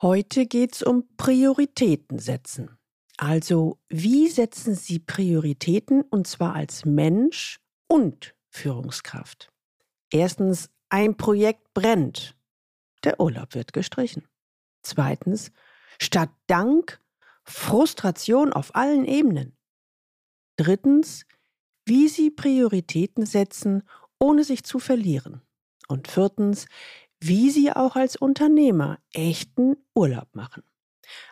Heute geht es um Prioritäten setzen. Also, wie setzen Sie Prioritäten und zwar als Mensch und Führungskraft? Erstens, ein Projekt brennt. Der Urlaub wird gestrichen. Zweitens, statt Dank Frustration auf allen Ebenen. Drittens, wie Sie Prioritäten setzen, ohne sich zu verlieren. Und viertens, wie Sie auch als Unternehmer echten Urlaub machen.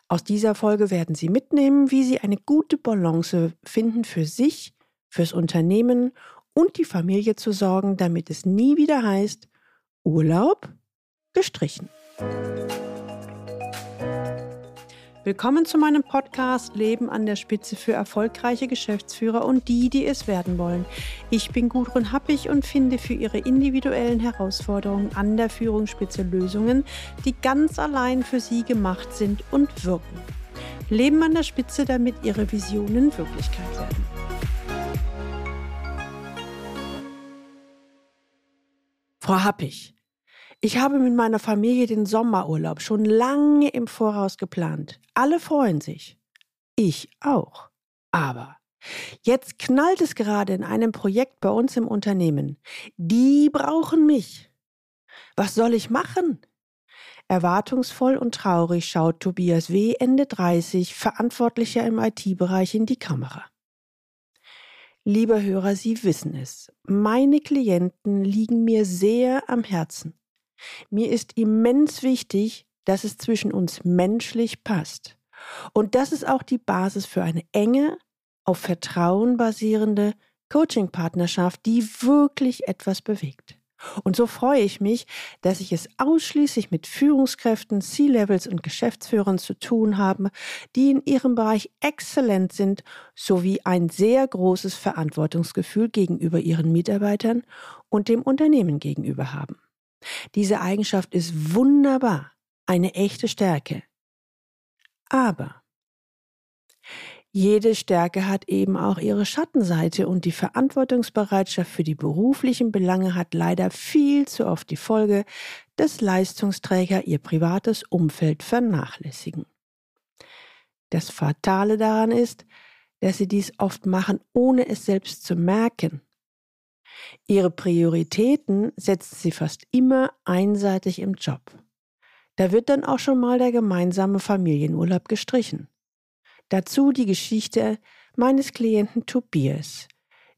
Aus dieser Folge werden Sie mitnehmen, wie Sie eine gute Balance finden für sich, fürs Unternehmen und die Familie zu sorgen, damit es nie wieder heißt, Urlaub gestrichen. Willkommen zu meinem Podcast Leben an der Spitze für erfolgreiche Geschäftsführer und die, die es werden wollen. Ich bin Gudrun Happig und finde für Ihre individuellen Herausforderungen an der Führungsspitze Lösungen, die ganz allein für Sie gemacht sind und wirken. Leben an der Spitze, damit Ihre Visionen Wirklichkeit werden. Frau Happig, ich habe mit meiner Familie den Sommerurlaub schon lange im Voraus geplant. Alle freuen sich. Ich auch. Aber jetzt knallt es gerade in einem Projekt bei uns im Unternehmen. Die brauchen mich. Was soll ich machen? Erwartungsvoll und traurig schaut Tobias W. Ende 30, Verantwortlicher im IT-Bereich in die Kamera. Lieber Hörer, Sie wissen es. Meine Klienten liegen mir sehr am Herzen. Mir ist immens wichtig, dass es zwischen uns menschlich passt. Und das ist auch die Basis für eine enge, auf Vertrauen basierende Coaching-Partnerschaft, die wirklich etwas bewegt. Und so freue ich mich, dass ich es ausschließlich mit Führungskräften, C-Levels und Geschäftsführern zu tun habe, die in ihrem Bereich exzellent sind, sowie ein sehr großes Verantwortungsgefühl gegenüber ihren Mitarbeitern und dem Unternehmen gegenüber haben. Diese Eigenschaft ist wunderbar, eine echte Stärke. Aber jede Stärke hat eben auch ihre Schattenseite und die Verantwortungsbereitschaft für die beruflichen Belange hat leider viel zu oft die Folge, dass Leistungsträger ihr privates Umfeld vernachlässigen. Das Fatale daran ist, dass sie dies oft machen, ohne es selbst zu merken. Ihre Prioritäten setzt sie fast immer einseitig im Job. Da wird dann auch schon mal der gemeinsame Familienurlaub gestrichen. Dazu die Geschichte meines Klienten Tobias,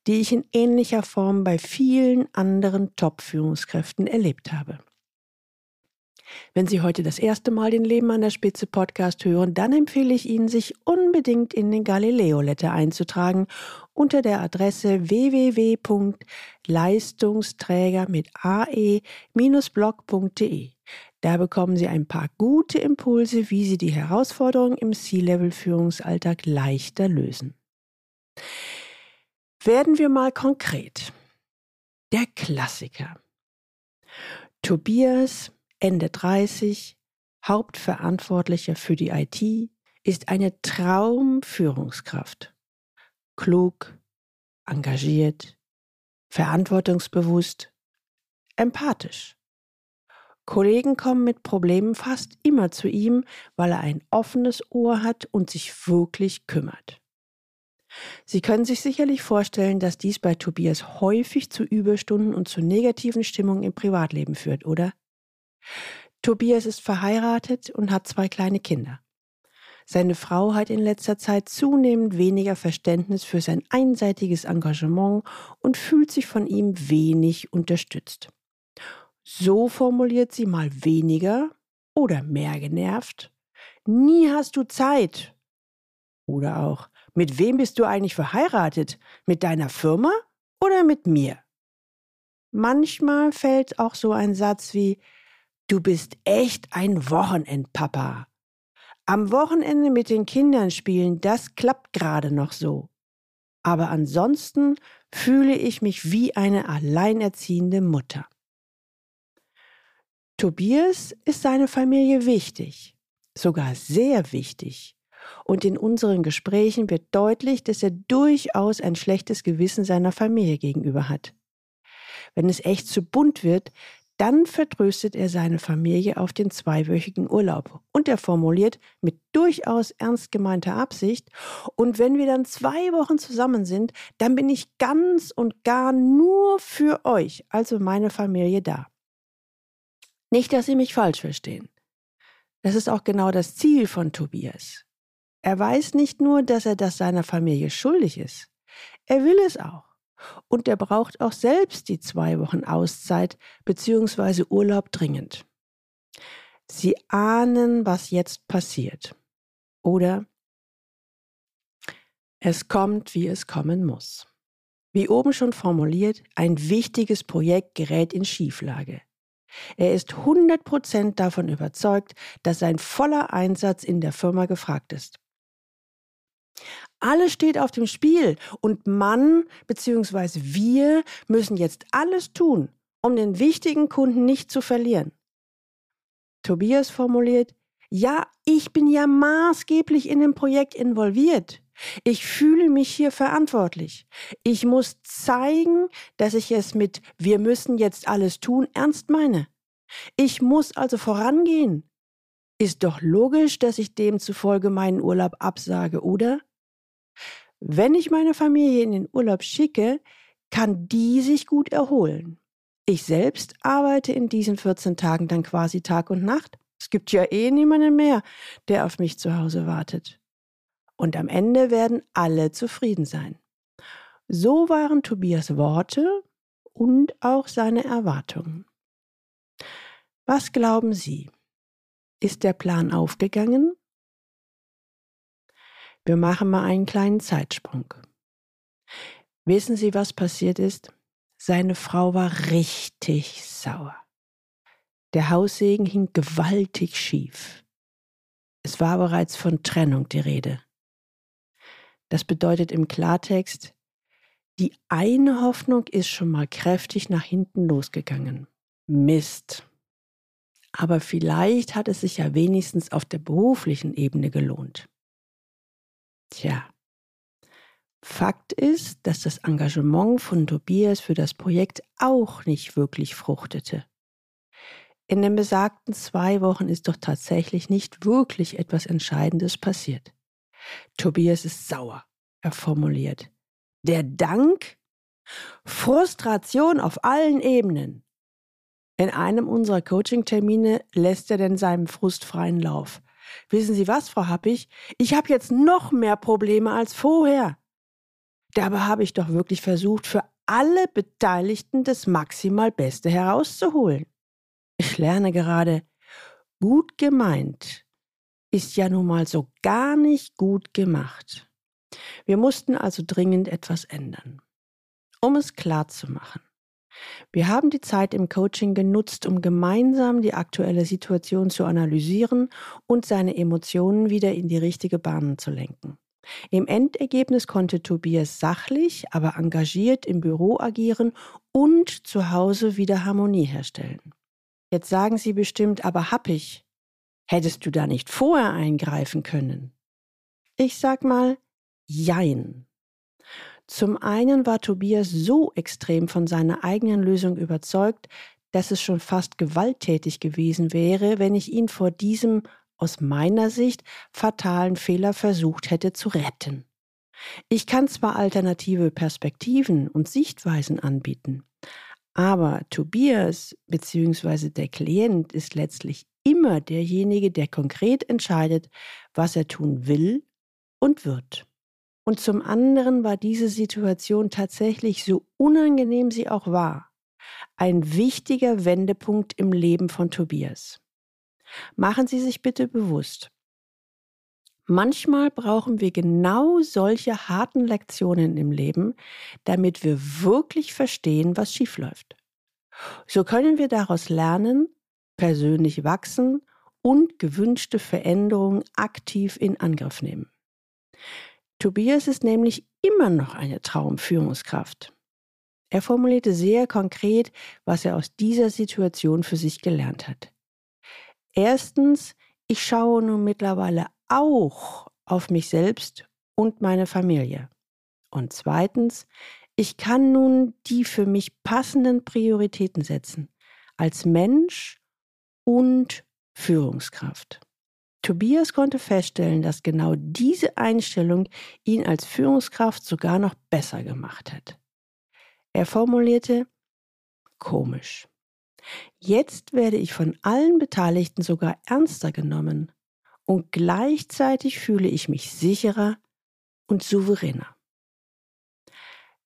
die ich in ähnlicher Form bei vielen anderen Top-Führungskräften erlebt habe. Wenn Sie heute das erste Mal den Leben an der Spitze Podcast hören, dann empfehle ich Ihnen, sich unbedingt in den Galileo Letter einzutragen unter der Adresse www.leistungsträger mit ae-blog.de. Da bekommen Sie ein paar gute Impulse, wie Sie die Herausforderungen im C-Level-Führungsalltag leichter lösen. Werden wir mal konkret. Der Klassiker. Tobias Ende 30, Hauptverantwortlicher für die IT, ist eine Traumführungskraft. Klug, engagiert, verantwortungsbewusst, empathisch. Kollegen kommen mit Problemen fast immer zu ihm, weil er ein offenes Ohr hat und sich wirklich kümmert. Sie können sich sicherlich vorstellen, dass dies bei Tobias häufig zu Überstunden und zu negativen Stimmungen im Privatleben führt, oder? Tobias ist verheiratet und hat zwei kleine Kinder. Seine Frau hat in letzter Zeit zunehmend weniger Verständnis für sein einseitiges Engagement und fühlt sich von ihm wenig unterstützt. So formuliert sie mal weniger oder mehr genervt. Nie hast du Zeit. Oder auch, mit wem bist du eigentlich verheiratet? Mit deiner Firma oder mit mir? Manchmal fällt auch so ein Satz wie, Du bist echt ein Wochenendpapa. Am Wochenende mit den Kindern spielen, das klappt gerade noch so. Aber ansonsten fühle ich mich wie eine alleinerziehende Mutter. Tobias ist seine Familie wichtig, sogar sehr wichtig. Und in unseren Gesprächen wird deutlich, dass er durchaus ein schlechtes Gewissen seiner Familie gegenüber hat. Wenn es echt zu bunt wird, Dann vertröstet er seine Familie auf den zweiwöchigen Urlaub und er formuliert mit durchaus ernst gemeinter Absicht, und wenn wir dann zwei Wochen zusammen sind, dann bin ich ganz und gar nur für euch, also meine Familie, da. Nicht, dass Sie mich falsch verstehen. Das ist auch genau das Ziel von Tobias. Er weiß nicht nur, dass er das seiner Familie schuldig ist, er will es auch. Und er braucht auch selbst die zwei Wochen Auszeit bzw. Urlaub dringend. Sie ahnen, was jetzt passiert. Oder es kommt, wie es kommen muss. Wie oben schon formuliert, ein wichtiges Projekt gerät in Schieflage. Er ist 100% davon überzeugt, dass sein voller Einsatz in der Firma gefragt ist. Alles steht auf dem Spiel und Mann bzw. wir müssen jetzt alles tun, um den wichtigen Kunden nicht zu verlieren. Tobias formuliert, ja, ich bin ja maßgeblich in dem Projekt involviert. Ich fühle mich hier verantwortlich. Ich muss zeigen, dass ich es mit wir müssen jetzt alles tun ernst meine. Ich muss also vorangehen. Ist doch logisch, dass ich demzufolge meinen Urlaub absage, oder? Wenn ich meine Familie in den Urlaub schicke, kann die sich gut erholen. Ich selbst arbeite in diesen 14 Tagen dann quasi Tag und Nacht. Es gibt ja eh niemanden mehr, der auf mich zu Hause wartet. Und am Ende werden alle zufrieden sein. So waren Tobias Worte und auch seine Erwartungen. Was glauben Sie? Ist der Plan aufgegangen wir machen mal einen kleinen Zeitsprung. Wissen Sie, was passiert ist? Seine Frau war richtig sauer. Der Haussegen hing gewaltig schief. Es war bereits von Trennung die Rede. Das bedeutet im Klartext, die eine Hoffnung ist schon mal kräftig nach hinten losgegangen. Mist. Aber vielleicht hat es sich ja wenigstens auf der beruflichen Ebene gelohnt. Tja, Fakt ist, dass das Engagement von Tobias für das Projekt auch nicht wirklich fruchtete. In den besagten zwei Wochen ist doch tatsächlich nicht wirklich etwas Entscheidendes passiert. Tobias ist sauer, er formuliert. Der Dank? Frustration auf allen Ebenen. In einem unserer Coaching-Termine lässt er denn seinem Frust freien Lauf. Wissen Sie was, Frau Happig? Ich habe jetzt noch mehr Probleme als vorher. Dabei habe ich doch wirklich versucht, für alle Beteiligten das maximal Beste herauszuholen. Ich lerne gerade, gut gemeint ist ja nun mal so gar nicht gut gemacht. Wir mussten also dringend etwas ändern. Um es klar zu machen. Wir haben die Zeit im Coaching genutzt, um gemeinsam die aktuelle Situation zu analysieren und seine Emotionen wieder in die richtige Bahn zu lenken. Im Endergebnis konnte Tobias sachlich, aber engagiert im Büro agieren und zu Hause wieder Harmonie herstellen. Jetzt sagen Sie bestimmt, aber happig. Hättest du da nicht vorher eingreifen können? Ich sag mal, jein. Zum einen war Tobias so extrem von seiner eigenen Lösung überzeugt, dass es schon fast gewalttätig gewesen wäre, wenn ich ihn vor diesem aus meiner Sicht fatalen Fehler versucht hätte zu retten. Ich kann zwar alternative Perspektiven und Sichtweisen anbieten, aber Tobias bzw. der Klient ist letztlich immer derjenige, der konkret entscheidet, was er tun will und wird. Und zum anderen war diese Situation tatsächlich, so unangenehm sie auch war, ein wichtiger Wendepunkt im Leben von Tobias. Machen Sie sich bitte bewusst, manchmal brauchen wir genau solche harten Lektionen im Leben, damit wir wirklich verstehen, was schiefläuft. So können wir daraus lernen, persönlich wachsen und gewünschte Veränderungen aktiv in Angriff nehmen. Tobias ist nämlich immer noch eine Traumführungskraft. Er formulierte sehr konkret, was er aus dieser Situation für sich gelernt hat. Erstens, ich schaue nun mittlerweile auch auf mich selbst und meine Familie. Und zweitens, ich kann nun die für mich passenden Prioritäten setzen. als Mensch und Führungskraft. Tobias konnte feststellen, dass genau diese Einstellung ihn als Führungskraft sogar noch besser gemacht hat. Er formulierte, komisch. Jetzt werde ich von allen Beteiligten sogar ernster genommen und gleichzeitig fühle ich mich sicherer und souveräner.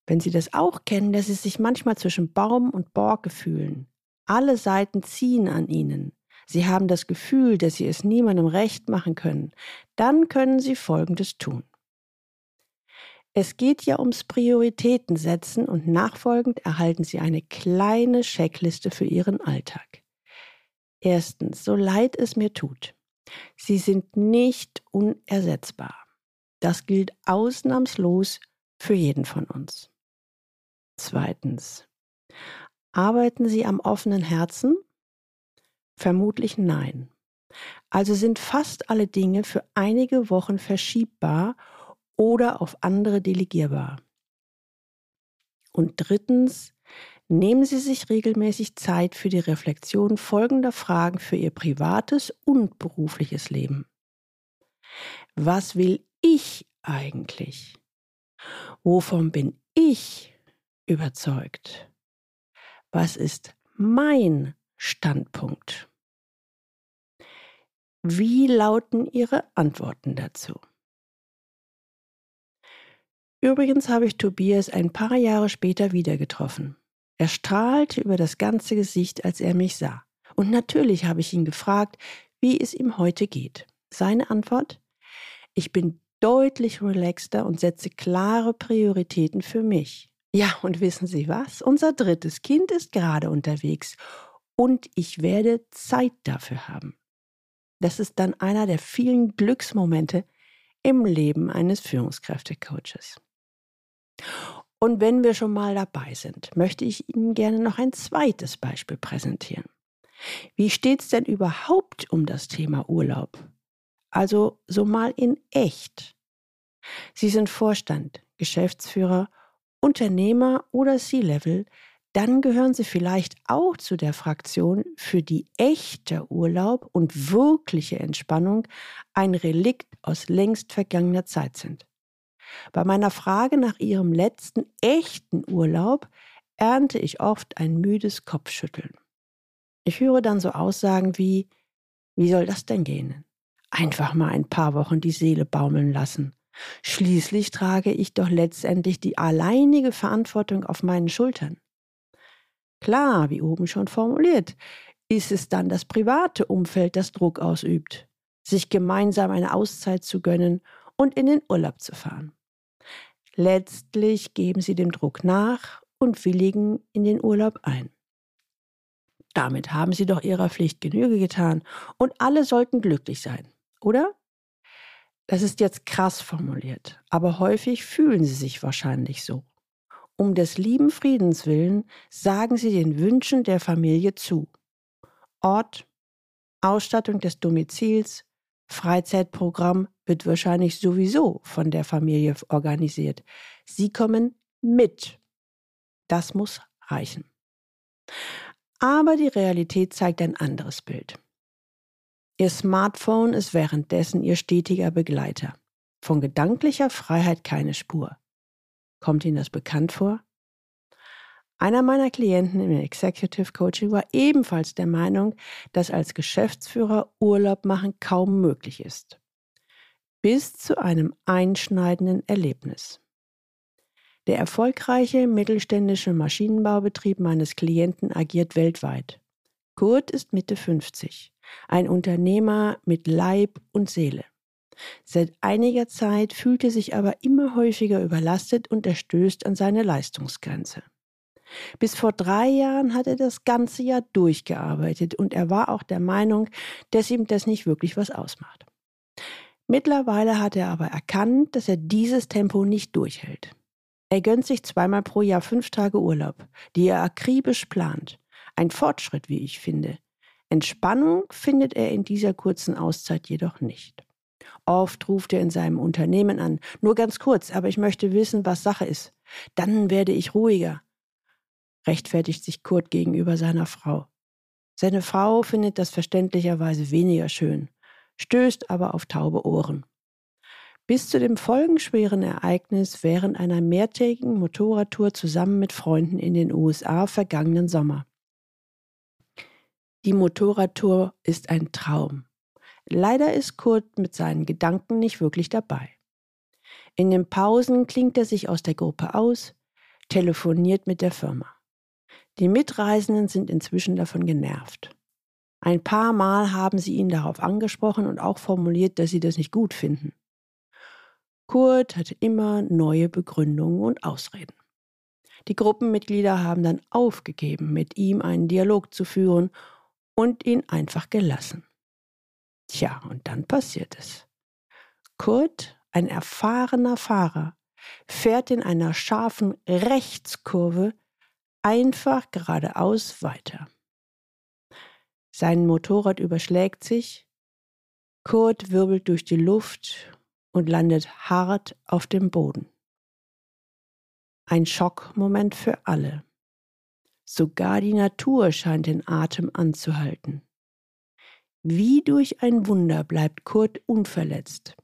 Wenn Sie das auch kennen, dass Sie sich manchmal zwischen Baum und Borke fühlen, alle Seiten ziehen an Ihnen, Sie haben das Gefühl, dass Sie es niemandem recht machen können, dann können Sie Folgendes tun. Es geht ja ums Prioritäten setzen und nachfolgend erhalten Sie eine kleine Checkliste für Ihren Alltag. Erstens, so leid es mir tut. Sie sind nicht unersetzbar. Das gilt ausnahmslos für jeden von uns. Zweitens, arbeiten Sie am offenen Herzen? Vermutlich nein. Also sind fast alle Dinge für einige Wochen verschiebbar oder auf andere delegierbar. Und drittens, nehmen Sie sich regelmäßig Zeit für die Reflexion folgender Fragen für Ihr privates und berufliches Leben. Was will ich eigentlich? Wovon bin ich überzeugt? Was ist mein Standpunkt? Wie lauten Ihre Antworten dazu? Übrigens habe ich Tobias ein paar Jahre später wieder getroffen. Er strahlte über das ganze Gesicht, als er mich sah. Und natürlich habe ich ihn gefragt, wie es ihm heute geht. Seine Antwort? Ich bin deutlich relaxter und setze klare Prioritäten für mich. Ja, und wissen Sie was? Unser drittes Kind ist gerade unterwegs und ich werde Zeit dafür haben. Das ist dann einer der vielen Glücksmomente im Leben eines Führungskräftecoaches. Und wenn wir schon mal dabei sind, möchte ich Ihnen gerne noch ein zweites Beispiel präsentieren. Wie steht es denn überhaupt um das Thema Urlaub? Also so mal in echt. Sie sind Vorstand, Geschäftsführer, Unternehmer oder C-Level, dann gehören Sie vielleicht auch zu der Fraktion, für die echter Urlaub und wirkliche Entspannung ein Relikt aus längst vergangener Zeit sind. Bei meiner Frage nach Ihrem letzten echten Urlaub ernte ich oft ein müdes Kopfschütteln. Ich höre dann so Aussagen wie, wie soll das denn gehen? Einfach mal ein paar Wochen die Seele baumeln lassen. Schließlich trage ich doch letztendlich die alleinige Verantwortung auf meinen Schultern. Klar, wie oben schon formuliert, ist es dann das private Umfeld, das Druck ausübt, sich gemeinsam eine Auszeit zu gönnen und in den Urlaub zu fahren. Letztlich geben sie dem Druck nach und willigen in den Urlaub ein. Damit haben sie doch ihrer Pflicht Genüge getan und alle sollten glücklich sein, oder? Das ist jetzt krass formuliert, aber häufig fühlen sie sich wahrscheinlich so. Um des lieben Friedens willen sagen sie den Wünschen der Familie zu. Ort, Ausstattung des Domizils, Freizeitprogramm wird wahrscheinlich sowieso von der Familie organisiert. Sie kommen mit. Das muss reichen. Aber die Realität zeigt ein anderes Bild. Ihr Smartphone ist währenddessen ihr stetiger Begleiter. Von gedanklicher Freiheit keine Spur. Kommt Ihnen das bekannt vor? Einer meiner Klienten im Executive Coaching war ebenfalls der Meinung, dass als Geschäftsführer Urlaub machen kaum möglich ist. Bis zu einem einschneidenden Erlebnis. Der erfolgreiche mittelständische Maschinenbaubetrieb meines Klienten agiert weltweit. Kurt ist Mitte 50, ein Unternehmer mit Leib und Seele. Seit einiger Zeit fühlt er sich aber immer häufiger überlastet und er stößt an seine Leistungsgrenze. Bis vor drei Jahren hat er das ganze Jahr durchgearbeitet und er war auch der Meinung, dass ihm das nicht wirklich was ausmacht. Mittlerweile hat er aber erkannt, dass er dieses Tempo nicht durchhält. Er gönnt sich zweimal pro Jahr fünf Tage Urlaub, die er akribisch plant. Ein Fortschritt, wie ich finde. Entspannung findet er in dieser kurzen Auszeit jedoch nicht. Oft ruft er in seinem Unternehmen an. Nur ganz kurz, aber ich möchte wissen, was Sache ist. Dann werde ich ruhiger, rechtfertigt sich Kurt gegenüber seiner Frau. Seine Frau findet das verständlicherweise weniger schön, stößt aber auf taube Ohren. Bis zu dem folgenschweren Ereignis während einer mehrtägigen Motorradtour zusammen mit Freunden in den USA vergangenen Sommer. Die Motorradtour ist ein Traum. Leider ist Kurt mit seinen Gedanken nicht wirklich dabei. In den Pausen klingt er sich aus der Gruppe aus, telefoniert mit der Firma. Die Mitreisenden sind inzwischen davon genervt. Ein paar Mal haben sie ihn darauf angesprochen und auch formuliert, dass sie das nicht gut finden. Kurt hatte immer neue Begründungen und Ausreden. Die Gruppenmitglieder haben dann aufgegeben, mit ihm einen Dialog zu führen und ihn einfach gelassen. Tja, und dann passiert es. Kurt, ein erfahrener Fahrer, fährt in einer scharfen Rechtskurve einfach geradeaus weiter. Sein Motorrad überschlägt sich, Kurt wirbelt durch die Luft und landet hart auf dem Boden. Ein Schockmoment für alle. Sogar die Natur scheint den Atem anzuhalten. Wie durch ein Wunder bleibt Kurt unverletzt.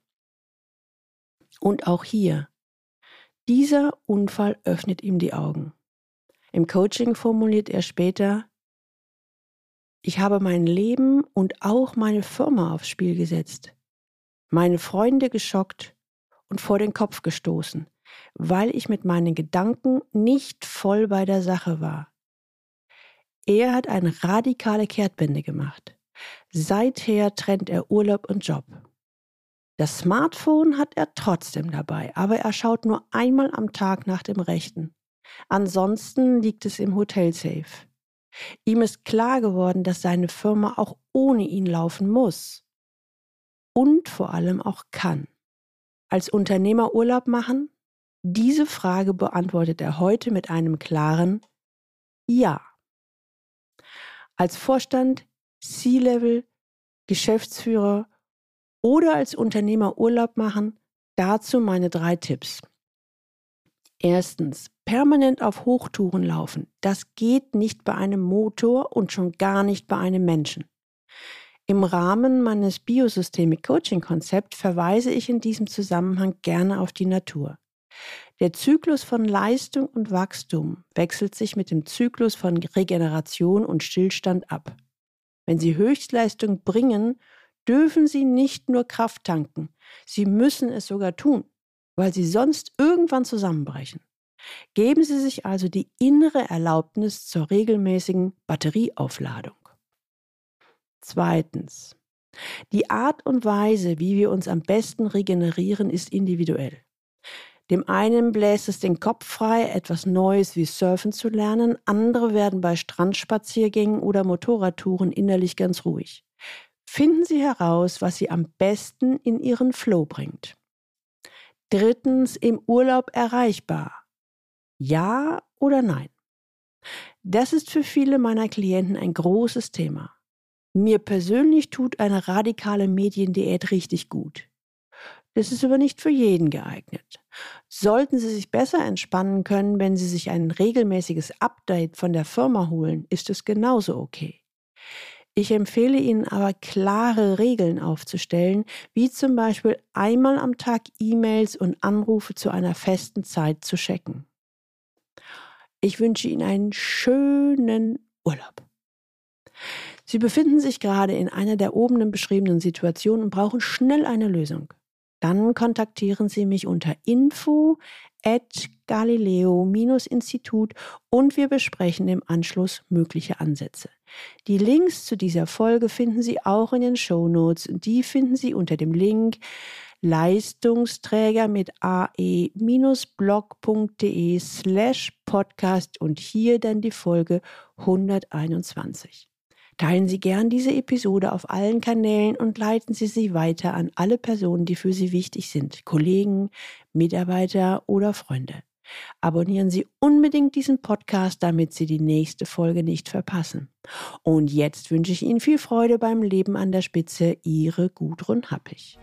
Und auch hier, dieser Unfall öffnet ihm die Augen. Im Coaching formuliert er später, ich habe mein Leben und auch meine Firma aufs Spiel gesetzt, meine Freunde geschockt und vor den Kopf gestoßen, weil ich mit meinen Gedanken nicht voll bei der Sache war. Er hat eine radikale Kehrtwende gemacht. Seither trennt er Urlaub und Job. Das Smartphone hat er trotzdem dabei, aber er schaut nur einmal am Tag nach dem Rechten. Ansonsten liegt es im Hotelsafe. Ihm ist klar geworden, dass seine Firma auch ohne ihn laufen muss. Und vor allem auch kann. Als Unternehmer Urlaub machen? Diese Frage beantwortet er heute mit einem klaren Ja. Als Vorstand, C-Level, Geschäftsführer oder als Unternehmer Urlaub machen? Dazu meine drei Tipps. Erstens, permanent auf Hochtouren laufen. Das geht nicht bei einem Motor und schon gar nicht bei einem Menschen. Im Rahmen meines Biosystemik Coaching Konzept verweise ich in diesem Zusammenhang gerne auf die Natur. Der Zyklus von Leistung und Wachstum wechselt sich mit dem Zyklus von Regeneration und Stillstand ab. Wenn Sie Höchstleistung bringen, dürfen Sie nicht nur Kraft tanken, Sie müssen es sogar tun, weil Sie sonst irgendwann zusammenbrechen. Geben Sie sich also die innere Erlaubnis zur regelmäßigen Batterieaufladung. Zweitens. Die Art und Weise, wie wir uns am besten regenerieren, ist individuell. Dem einen bläst es den Kopf frei, etwas Neues wie Surfen zu lernen, andere werden bei Strandspaziergängen oder Motorradtouren innerlich ganz ruhig. Finden Sie heraus, was Sie am besten in Ihren Flow bringt. Drittens, im Urlaub erreichbar. Ja oder nein? Das ist für viele meiner Klienten ein großes Thema. Mir persönlich tut eine radikale Mediendiät richtig gut. Das ist aber nicht für jeden geeignet. Sollten Sie sich besser entspannen können, wenn Sie sich ein regelmäßiges Update von der Firma holen, ist es genauso okay. Ich empfehle Ihnen aber klare Regeln aufzustellen, wie zum Beispiel einmal am Tag E-Mails und Anrufe zu einer festen Zeit zu checken. Ich wünsche Ihnen einen schönen Urlaub. Sie befinden sich gerade in einer der oben beschriebenen Situationen und brauchen schnell eine Lösung. Dann kontaktieren Sie mich unter info at Galileo-Institut und wir besprechen im Anschluss mögliche Ansätze. Die Links zu dieser Folge finden Sie auch in den Show Notes. Die finden Sie unter dem Link Leistungsträger mit ae-blog.de slash podcast und hier dann die Folge 121. Teilen Sie gern diese Episode auf allen Kanälen und leiten Sie sie weiter an alle Personen, die für Sie wichtig sind, Kollegen, Mitarbeiter oder Freunde. Abonnieren Sie unbedingt diesen Podcast, damit Sie die nächste Folge nicht verpassen. Und jetzt wünsche ich Ihnen viel Freude beim Leben an der Spitze. Ihre Gudrun Happig.